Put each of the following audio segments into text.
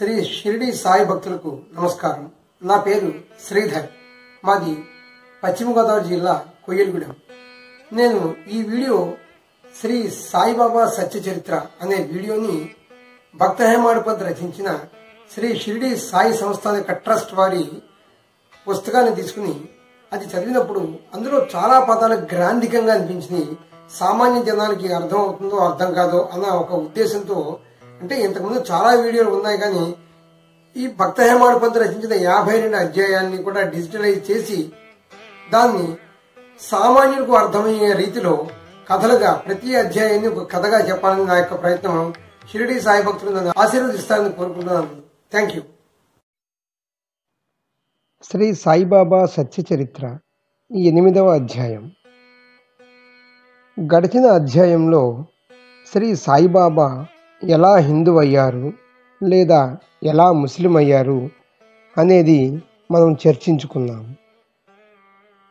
శ్రీ షిరిడి సాయి భక్తులకు నమస్కారం. నా పేరు శ్రీధర్. మాది పశ్చిమ గోదావరి జిల్లా కొయ్యలగూడెం. నేను ఈ వీడియో శ్రీ సాయిబాబా సత్య చరిత్ర అనే వీడియోని భక్త హేమాడుపంత్ రచించిన శ్రీ షిరిడి సాయి సంస్థానిక ట్రస్ట్ వారి పుస్తకాన్ని తీసుకుని అది చదివినప్పుడు అందులో చాలా పదాలు గ్రాంధికంగా అనిపించినాయి. సామాన్య జనానికి అర్థం అవుతుందో అర్థం కాదో అన్న ఒక ఉద్దేశంతో అంటే ఇంతకుముందు చాలా వీడియోలు ఉన్నాయి కానీ ఈ భక్త హేమాడుపంత్ రచించిన యాభై రెండు అధ్యాయాన్ని కూడా డిజిటలైజ్ చేసి దాన్ని సామాన్యులకు అర్థమయ్యే రీతిలో కథలుగా ప్రతి అధ్యాయాన్ని ఒక కథగా చెప్పాలని నా యొక్క ప్రయత్నం షిరిడి సాయి భక్తులు ఆశీర్వదిస్తారని కోరుకుంటున్నాను. థ్యాంక్ యూ శ్రీ సాయిబాబా సత్య చరిత్ర ఎనిమిదవ అధ్యాయం. గడిచిన అధ్యాయంలో శ్రీ సాయిబాబా ఎలా హిందూ అయ్యారు లేదా ఎలా ముస్లిం అయ్యారు అనేది మనం చర్చించుకున్నాం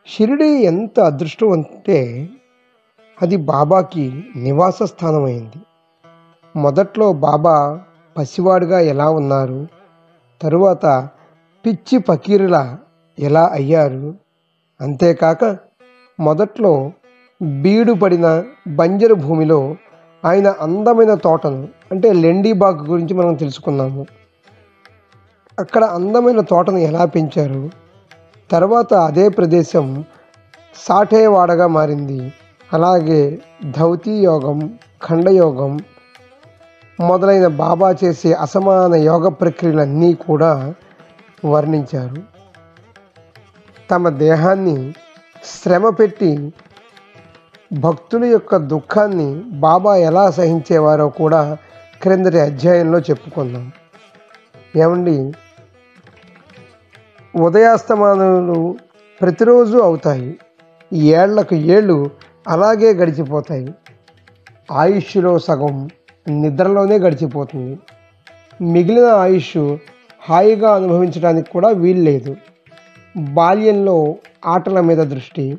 షిరిడి ఎంత అదృష్టం అంటే అది బాబాకి నివాస స్థానమైంది. మొదట్లో బాబా పసివాడుగా ఎలా ఉన్నారు తరువాత పిచ్చి పకీరులా ఎలా అయ్యారు అంతేకాక మొదట్లో బీడు పడిన బంజరు భూమిలో ఆయన అందమైన తోటను అంటే లెండీబాగ్ గురించి మనం తెలుసుకున్నాము. అక్కడ అందమైన తోటను ఎలా పెంచారు? తర్వాత అదే ప్రదేశం సాఠేవాడగా మారింది. అలాగే ధౌతి యోగం ఖండయోగం మొదలైన బాబా చేసే అసమాన యోగ ప్రక్రియలన్నీ కూడా వర్ణించారు. తమ దేహాన్ని శ్రమ పెట్టి భక్తుల యొక్క దుఃఖాన్ని బాబా ఎలా సహించేవారో కూడా క్రిందటి అధ్యాయంలో చెప్పుకుందాం. ఏమండి? ఉదయాస్తమానాలు ప్రతిరోజు అవుతాయి. ఏళ్ళకు ఏళ్ళు అలాగే గడిచిపోతాయి. ఆయుష్లో సగం నిద్రలోనే గడిచిపోతుంది. మిగిలిన ఆయుష్ హాయిగా అనుభవించడానికి కూడా వీల్లేదు బాల్యంలో ఆటల మీద దృష్టి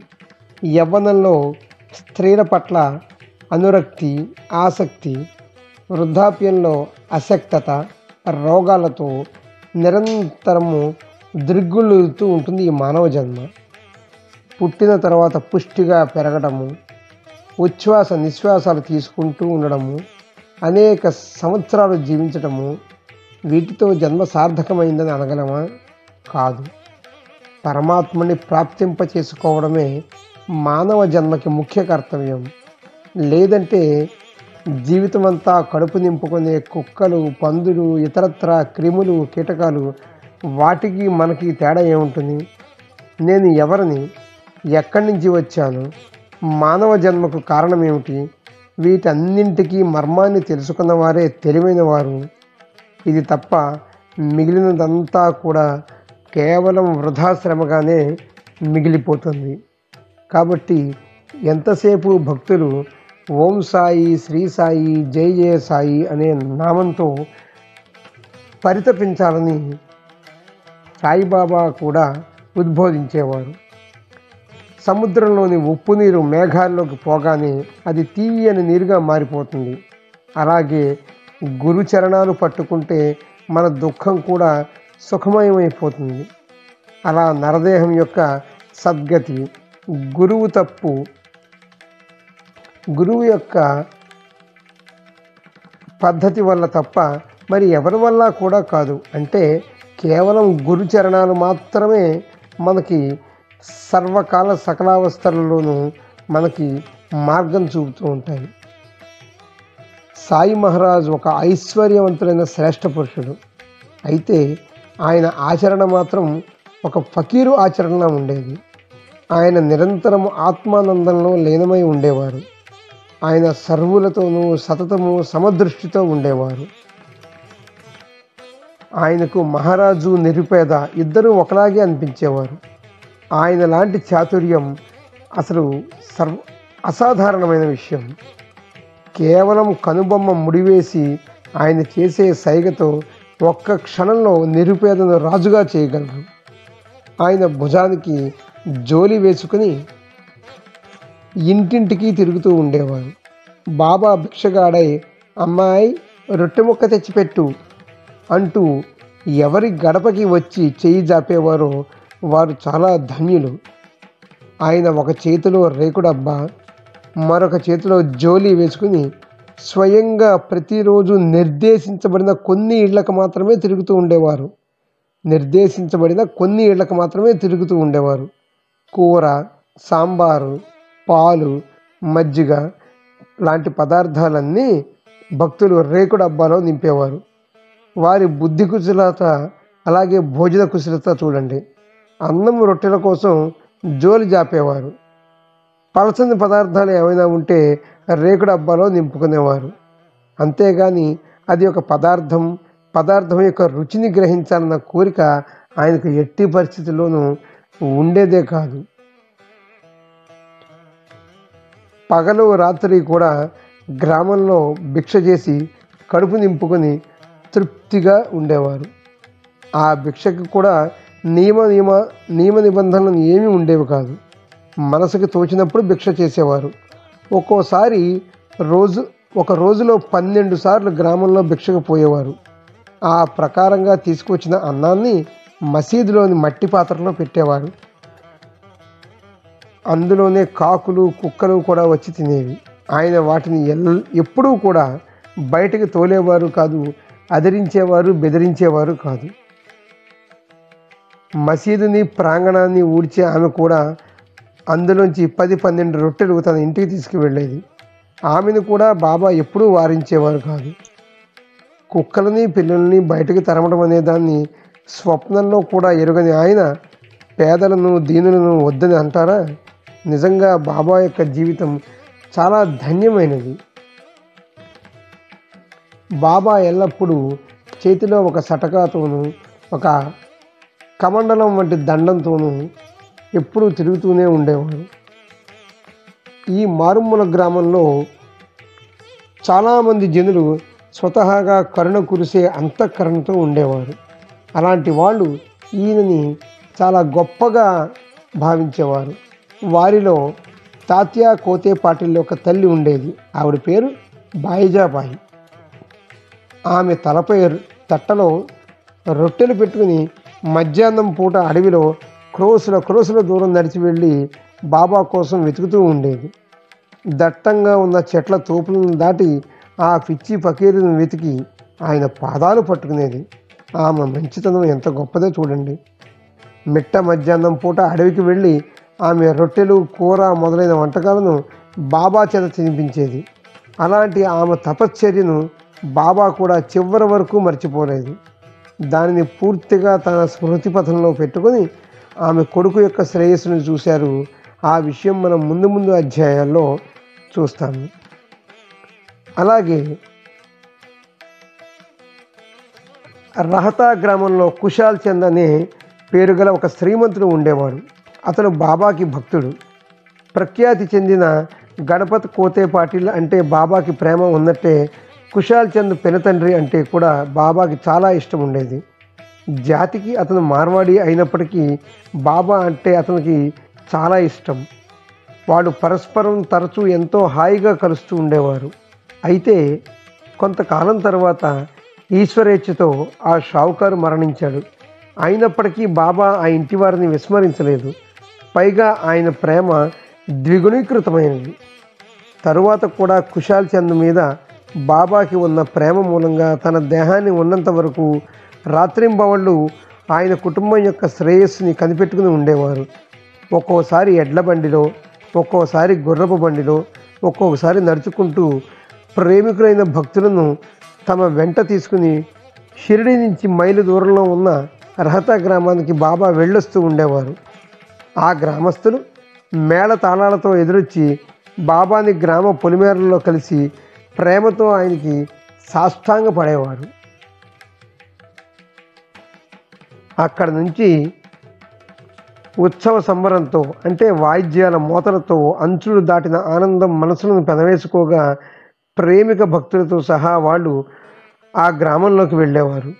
యవ్వనంలో స్త్రీల పట్ల అనురక్తి ఆసక్తి వృద్ధాప్యంలో అసక్తత రోగాలతో నిరంతరము దృగ్గులుతూ ఉంటుంది ఈ మానవ జన్మ. పుట్టిన తర్వాత పుష్టిగా పెరగడము ఉచ్ఛ్వాస నిశ్వాసాలు తీసుకుంటూ ఉండడము అనేక సంవత్సరాలు జీవించడము వీటితో జన్మ సార్థకమైందని అనగలమా? కాదు. పరమాత్మని ప్రాప్తింప చేసుకోవడమే మానవ జన్మకి ముఖ్య కర్తవ్యం. లేదంటే జీవితమంతా కడుపు నింపుకునే కుక్కలు పందులు ఇతరత్ర క్రిములు కీటకాలు వాటికి మనకి తేడా ఏముంటుంది? నేను ఎవరిని ఎక్కడి నుంచి వచ్చాను మానవ జన్మకు కారణం ఏమిటి? వీటన్నింటికీ మర్మాన్ని తెలుసుకున్న వారే తెలివైన వారు. ఇది తప్ప మిగిలినదంతా కూడా కేవలం వృధాశ్రమగానే మిగిలిపోతుంది. కాబట్టి ఎంతసేపు భక్తులు ఓం సాయి శ్రీ సాయి జై జయ సాయి అనే నామంతో పరితపించాలని సాయిబాబా కూడా ఉద్బోధించేవారు. సముద్రంలోని ఉప్పు నీరు మేఘాల్లోకి పోగానే అది తీయని నీరుగా మారిపోతుంది. అలాగే గురు చరణాలు పట్టుకుంటే మన దుఃఖం కూడా సుఖమయమైపోతుంది. అలా నరదేహం యొక్క సద్గతి గురువు తప్పు. గురువు యొక్క పద్ధతి వల్ల తప్ప మరి ఎవరి వల్ల కూడా కాదు. అంటే కేవలం గురు చరణాలు మాత్రమే మనకి సర్వకాల సకలావస్థలలోనూ మనకి మార్గం చూపుతూ ఉంటాయి. సాయి మహారాజ్ ఒక ఐశ్వర్యవంతులైన శ్రేష్ఠ పురుషుడు. అయితే ఆయన ఆచరణ మాత్రం ఒక ఫకీరు ఆచరణ ఉండేది. ఆయన నిరంతరము ఆత్మానందంలో లీనమై ఉండేవారు. ఆయన సర్వులతోనూ సతతము సమదృష్టితో ఉండేవారు. ఆయనకు మహారాజు నిరుపేద ఇద్దరూ ఒకలాగే అనిపించేవారు. ఆయన లాంటి చాతుర్యం అసలు సర్వ అసాధారణమైన విషయం. కేవలం కనుబొమ్మ ముడివేసి ఆయన చేసే సైగతో ఒక్క క్షణంలో నిరుపేదను రాజుగా చేయగలరు. ఆయన భుజానికి జోలి వేసుకుని ఇంటింటికి తిరుగుతూ ఉండేవారు బాబా భిక్షగాడై అమ్మాయి రొట్టె ముక్క తెచ్చిపెట్టు అంటూ ఎవరి గడపకి వచ్చి చేయి జాపేవారో వారు చాలా ధన్యులు. ఆయన ఒక చేతిలో రేకుడబ్బా మరొక చేతిలో జోలి వేసుకుని స్వయంగా ప్రతిరోజు నిర్దేశించబడిన కొన్ని ఇళ్ళకు మాత్రమే తిరుగుతూ ఉండేవారు. నిర్దేశించబడిన కొన్ని ఇళ్ళకు మాత్రమే తిరుగుతూ ఉండేవారు. కూర సాంబారు పాలు మజ్జిగ లాంటి పదార్థాలన్నీ భక్తులు రేకు డబ్బాలో నింపేవారు. వారి బుద్ధి కుశలత అలాగే భోజన కుశలత చూడండి. అన్నం రొట్టెల కోసం జోలి జాపేవారు. పలసని పదార్థాలు ఏమైనా ఉంటే రేకు డబ్బాలో నింపుకునేవారు. అంతేగాని అది ఒక పదార్థం పదార్థం యొక్క రుచిని గ్రహించాలన్న కోరిక ఆయనకు ఎట్టి పరిస్థితుల్లోనూ ఉండేదే కాదు. పగలు రాత్రి కూడా గ్రామంలో భిక్ష చేసి కడుపు నింపుకొని తృప్తిగా ఉండేవారు. ఆ భిక్షకు కూడా నియమ నియమ నియమ నిబంధనలు ఏమీ ఉండేవి కాదు. మనసుకు తోచినప్పుడు భిక్ష చేసేవారు. ఒక్కోసారి రోజు ఒక రోజులో పన్నెండు సార్లు గ్రామంలో భిక్షకు పోయేవారు. ఆ ప్రకారంగా తీసుకొచ్చిన అన్నాన్ని మసీదులోని మట్టి పాత్రలో పెట్టేవారు. అందులోనే కాకులు కుక్కలు కూడా వచ్చి తినేవి. ఆయన వాటిని ఎల్ ఎప్పుడూ కూడా బయటకు తోలేవారు కాదు అదిరించేవారు బెదిరించేవారు కాదు. మసీదుని ప్రాంగణాన్ని ఊడ్చే ఆమె కూడా అందులోంచి పది పన్నెండు రొట్టెలు తన ఇంటికి తీసుకువెళ్ళేది. ఆమెను కూడా బాబా ఎప్పుడూ వారించేవారు కాదు. కుక్కలని పిల్లల్ని బయటకు తరమడం అనే దాన్ని స్వప్నంలో కూడా ఎరుగని ఆయన పేదలను దీనులను వద్దని అంటారా? నిజంగా బాబా యొక్క జీవితం చాలా ధన్యమైనది. బాబా ఎల్లప్పుడూ చేతిలో ఒక సటకాతోనూ ఒక కమండలం వంటి దండంతోనూ ఎప్పుడూ తిరుగుతూనే ఉండేవారు ఈ మారుమూల గ్రామంలో చాలామంది జనులు స్వతహాగా కరుణ కురిసే అంతఃకరణతో ఉండేవారు. అలాంటి వాళ్ళు ఈయనని చాలా గొప్పగా భావించేవారు. వారిలో తాత్యా కోతేపాటిల్ ఒక తల్లి ఉండేది. ఆవిడ పేరు బాయిజాబాయి. ఆమె తలపై తట్టలో రొట్టెలు పెట్టుకుని మధ్యాహ్నం పూట అడవిలో క్రోసుల క్రోసుల దూరం నడిచి వెళ్ళి బాబా కోసం వెతుకుతూ ఉండేది. దట్టంగా ఉన్న చెట్ల తోపులను దాటి ఆ పిచ్చి ఫకీరును వెతికి ఆయన పాదాలు పట్టుకునేది. ఆమె మంచితనం ఎంత గొప్పదో చూడండి. మిట్ట మధ్యాహ్నం పూట అడవికి వెళ్ళి ఆమె రొట్టెలు కూర మొదలైన వంటకాలను బాబా చేత తినిపించేది. అలాంటి ఆమె తపశ్చర్యను బాబా కూడా చివరి వరకు మర్చిపోలేదు. దానిని పూర్తిగా తన స్మృతి పథంలో పెట్టుకొని ఆమె కొడుకు యొక్క శ్రేయస్సును చూశారు. ఆ విషయం మనం ముందు ముందు అధ్యాయాల్లో చూస్తాము. అలాగే రహతా గ్రామంలో కుషాల్ చంద్ అనే పేరు గల ఒక శ్రీమంతుడు ఉండేవాడు. అతను బాబాకి భక్తుడు. ప్రఖ్యాతి చెందిన గణపతి కోతే పాటిల్ అంటే బాబాకి ప్రేమ ఉన్నట్టే కుషాల్ చంద్ పెనతండ్రి అంటే కూడా బాబాకి చాలా ఇష్టం ఉండేది. జాతికి అతను మార్వాడి అయినప్పటికీ బాబా అంటే అతనికి చాలా ఇష్టం. వాడు పరస్పరం తరచూ ఎంతో హాయిగా కలుస్తూ ఉండేవారు. అయితే కొంతకాలం తర్వాత ఈశ్వరేచ్ఛతో ఆ షావుకారు మరణించాడు. అయినప్పటికీ బాబా ఆ ఇంటి వారిని విస్మరించలేదు. పైగా ఆయన ప్రేమ ద్విగుణీకృతమైనది. తరువాత కూడా కుషాల్ చంద్ మీద బాబాకి ఉన్న ప్రేమ మూలంగా తన దేహాన్ని ఉన్నంత వరకు రాత్రింబవళ్ళు ఆయన కుటుంబం యొక్క శ్రేయస్సుని కనిపెట్టుకుని ఉండేవారు. ఒక్కోసారి ఎడ్ల బండిలో ఒక్కోసారి గుర్రపు బండిలో ఒక్కొక్కసారి నడుచుకుంటూ ప్రేమికులైన భక్తులను తమ వెంట తీసుకుని షిరిడి నుంచి మైలు దూరంలో ఉన్న రహతా గ్రామానికి బాబా వెళ్ళొస్తూ ఉండేవారు. ఆ గ్రామస్తులు మేళ తాళాలతో ఎదురొచ్చి బాబాని గ్రామ పొలిమేరల్లో కలిసి ప్రేమతో ఆయనకి సాష్టాంగ పడేవారు అక్కడ నుంచి ఉత్సవ సంబరంతో అంటే వాయిద్యాల మోతలతో అంచులు దాటిన ఆనందం మనసులను పెనవేసుకోగా ప్రేమిక భక్తులతో సహా వాళ్ళు ఆ గ్రామంలోకి వెళ్ళేవారు.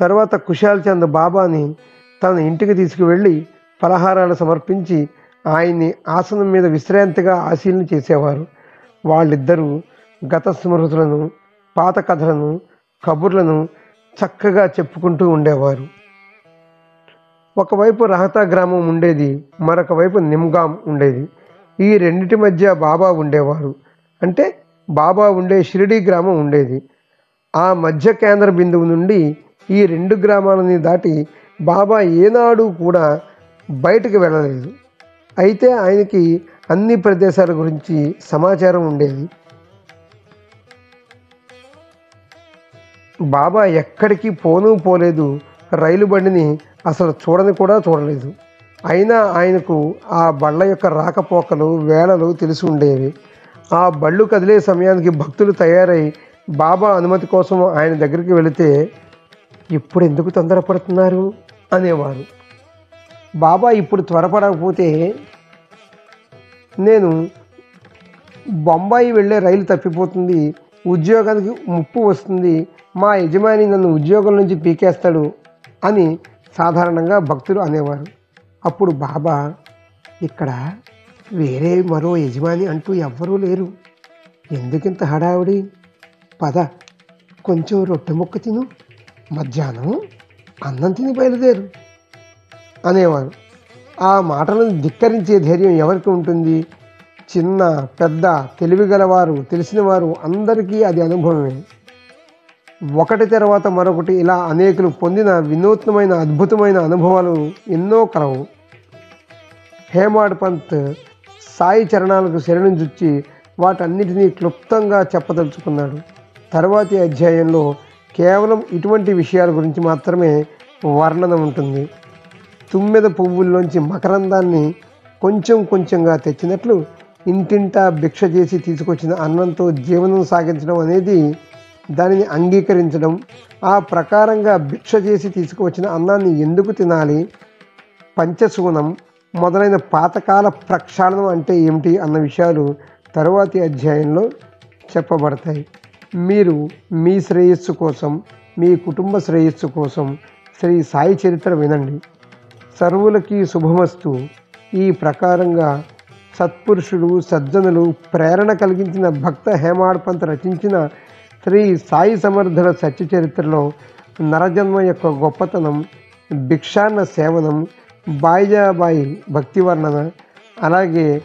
తర్వాత కుశాల్ చంద్ బాబాని తన ఇంటికి తీసుకువెళ్ళి పలహారాలు సమర్పించి ఆయన్ని ఆసనం మీద విశ్రాంతిగా ఆశీలన చేసేవారు. వాళ్ళిద్దరూ గత స్మృతులను పాత కథలను కబుర్లను చక్కగా చెప్పుకుంటూ ఉండేవారు. ఒకవైపు రహతా గ్రామం ఉండేది మరొక వైపు నిమ్గాం ఉండేది. ఈ రెండిటి మధ్య బాబా ఉండేవారు. అంటే బాబా ఉండే షిరిడి గ్రామం ఉండేది. ఆ మధ్య కేంద్ర బిందువు నుండి ఈ రెండు గ్రామాలని దాటి బాబా ఏనాడు కూడా బయటకు వెళ్ళలేదు. అయితే ఆయనకి అన్ని ప్రదేశాల గురించి సమాచారం ఉండేది. బాబా ఎక్కడికి పోను పోలేదు. రైలు బండిని అసలు చూడని కూడా చూడలేదు. అయినా ఆయనకు ఆ బళ్ళ యొక్క రాకపోకలు వేళలు తెలిసి ఉండేవి. ఆ బళ్ళు కదిలే సమయానికి భక్తులు తయారై బాబా అనుమతి కోసం ఆయన దగ్గరికి వెళితే ఇప్పుడు ఎందుకు తొందరపడుతున్నారు? అనేవారు. బాబా ఇప్పుడు త్వరపడకపోతే నేను బొంబాయి వెళ్ళే రైలు తప్పిపోతుంది ఉద్యోగానికి ముప్పు వస్తుంది మా యజమాని నన్ను ఉద్యోగం నుంచి పీకేస్తాడు అని సాధారణంగా భక్తులు అనేవారు. అప్పుడు బాబా ఇక్కడ వేరే మరో యజమాని అంటూ ఎవ్వరూ లేరు. ఎందుకింత హడావుడి? పద కొంచెం రొట్టె ముక్క తిను. మధ్యాహ్నం అన్నం తిని బయలుదేరు అనేవారు. ఆ మాటలను ధిక్కరించే ధైర్యం ఎవరికి ఉంటుంది? చిన్న పెద్ద తెలివిగలవారు తెలిసినవారు అందరికీ అది అనుభవమే. ఒకటి తర్వాత మరొకటి ఇలా అనేకులు పొందిన వినూత్నమైన అద్భుతమైన అనుభవాలు ఎన్నో కలవు. హేమాడ్ పంత్ సాయి చరణాలకు శరణించుచ్చి వాటన్నిటినీ క్లుప్తంగా చెప్పదలుచుకున్నాడు. తర్వాతి అధ్యాయంలో కేవలం ఇటువంటి విషయాల గురించి మాత్రమే వర్ణన ఉంటుంది. తుమ్మెద పువ్వుల్లోంచి మకరందాన్ని కొంచెం కొంచెంగా తెచ్చినట్లు ఇంటింటా భిక్ష చేసి తీసుకొచ్చిన అన్నంతో జీవనం సాగించడం అనేది దానిని అంగీకరించడం ఆ ప్రకారంగా భిక్ష చేసి తీసుకువచ్చిన అన్నాన్ని ఎందుకు తినాలి? పంచశూనం మొదలైన పాతకాల ప్రక్షాళనం అంటే ఏమిటి అన్న విషయాలు తరువాతి అధ్యాయంలో చెప్పబడతాయి. మీరు మీ శ్రేయస్సు కోసం మీ కుటుంబ శ్రేయస్సు కోసం శ్రీ సాయి చరిత్ర వినండి. సర్వులకి శుభమస్తు. ఈ ప్రకారంగా సత్పురుషులు సజ్జనులు ప్రేరణ కలిగించిన భక్త హేమాడ్పంత్ రచించిన శ్రీ సాయి సమర్థుల సత్య చరిత్రలో నరజన్మ యొక్క గొప్పతనం భిక్షాన్న సేవనం బాయిజాబాయి భక్తి వర్ణన అలాగే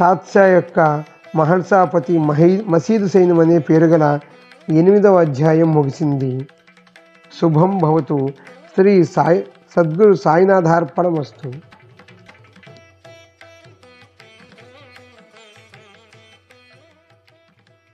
తాత్సా యొక్క మహర్షాపతి మహీ మసీదు సైన్యం అనే పేరు గల ఎనిమిదవ అధ్యాయం ముగిసింది. శుభం భవతు. శ్రీ సాయి సద్గురు సాయినాథార్పణమస్తు.